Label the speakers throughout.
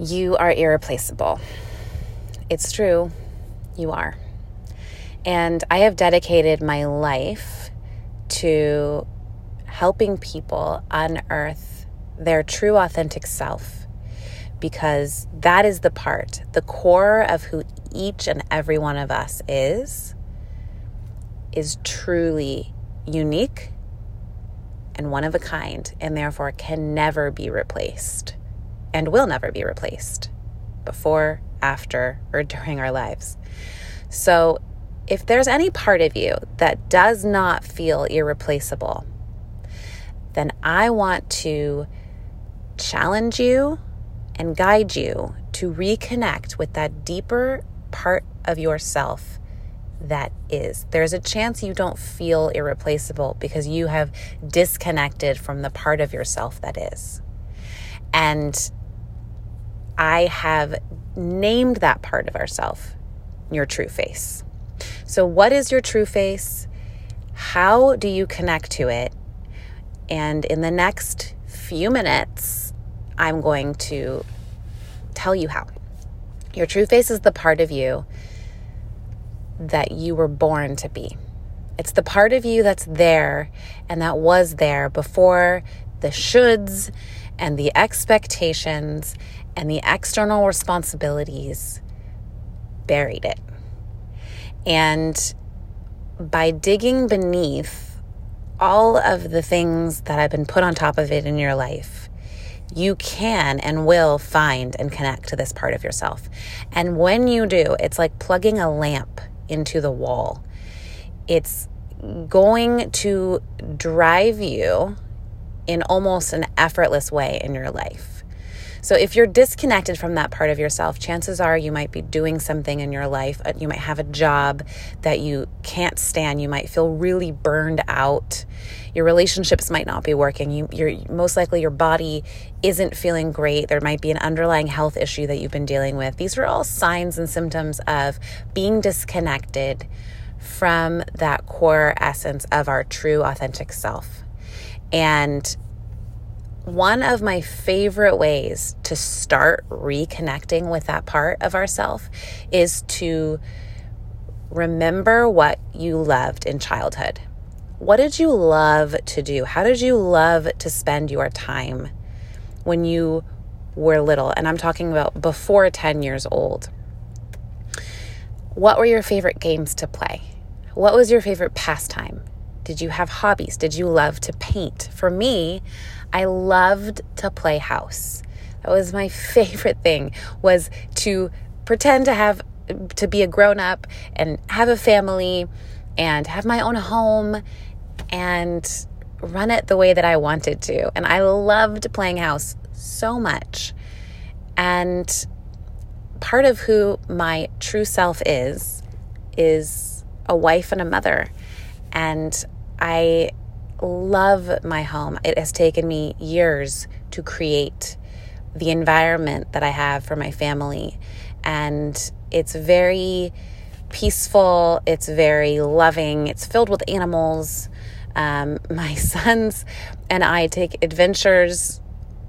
Speaker 1: You are irreplaceable. It's true, you are. And I have dedicated my life to helping people unearth their true, authentic self because that is the part, the core of who each and every one of us is, is truly unique and one of a kind, and therefore can never be replaced and will never be replaced before, after, or during our lives. So, if there's any part of you that does not feel irreplaceable, then I want to challenge you and guide you to reconnect with that deeper part of yourself that is. There's a chance you don't feel irreplaceable because you have disconnected from the part of yourself that is. And I have named that part of ourself your true face. So, what is your true face? How do you connect to it? And in the next few minutes, I'm going to tell you how. Your true face is the part of you that you were born to be. It's the part of you that's there and that was there before the shoulds and the expectations and the external responsibilities buried it. And by digging beneath all of the things that have been put on top of it in your life, you can and will find and connect to this part of yourself. And when you do, it's like plugging a lamp into the wall. It's going to drive you in almost an effortless way in your life. So, if you're disconnected from that part of yourself, chances are you might be doing something in your life. Uh, you might have a job that you can't stand. You might feel really burned out. Your relationships might not be working. You, you're most likely your body isn't feeling great. There might be an underlying health issue that you've been dealing with. These are all signs and symptoms of being disconnected from that core essence of our true, authentic self. And one of my favorite ways to start reconnecting with that part of ourself is to remember what you loved in childhood. What did you love to do? How did you love to spend your time when you were little? And I'm talking about before 10 years old. What were your favorite games to play? What was your favorite pastime? Did you have hobbies? Did you love to paint? For me, I loved to play house. That was my favorite thing was to pretend to have to be a grown up and have a family and have my own home and run it the way that I wanted to. And I loved playing house so much. And part of who my true self is is a wife and a mother. And I love my home. It has taken me years to create the environment that I have for my family. And it's very peaceful, it's very loving, it's filled with animals. Um, my sons and I take adventures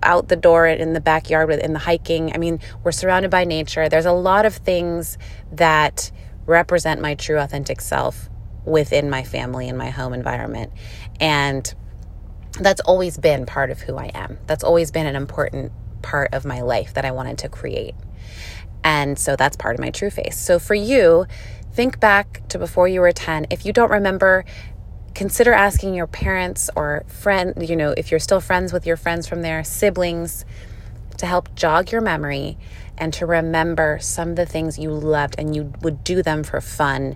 Speaker 1: out the door in the backyard in the hiking. I mean, we're surrounded by nature. There's a lot of things that represent my true authentic self within my family and my home environment. And that's always been part of who I am. That's always been an important part of my life that I wanted to create. And so that's part of my true face. So for you, think back to before you were 10. If you don't remember, consider asking your parents or friend, you know, if you're still friends with your friends from there, siblings, to help jog your memory and to remember some of the things you loved and you would do them for fun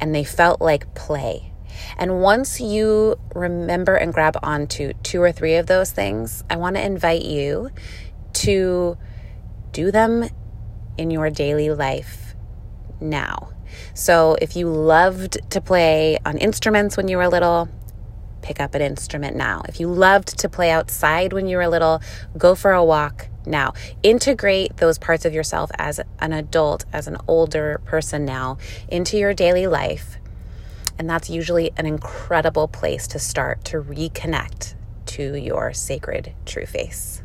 Speaker 1: and they felt like play. And once you remember and grab onto two or three of those things, I want to invite you to do them in your daily life now. So if you loved to play on instruments when you were little, pick up an instrument now. If you loved to play outside when you were little, go for a walk now. Integrate those parts of yourself as an adult, as an older person now, into your daily life. And that's usually an incredible place to start to reconnect to your sacred true face.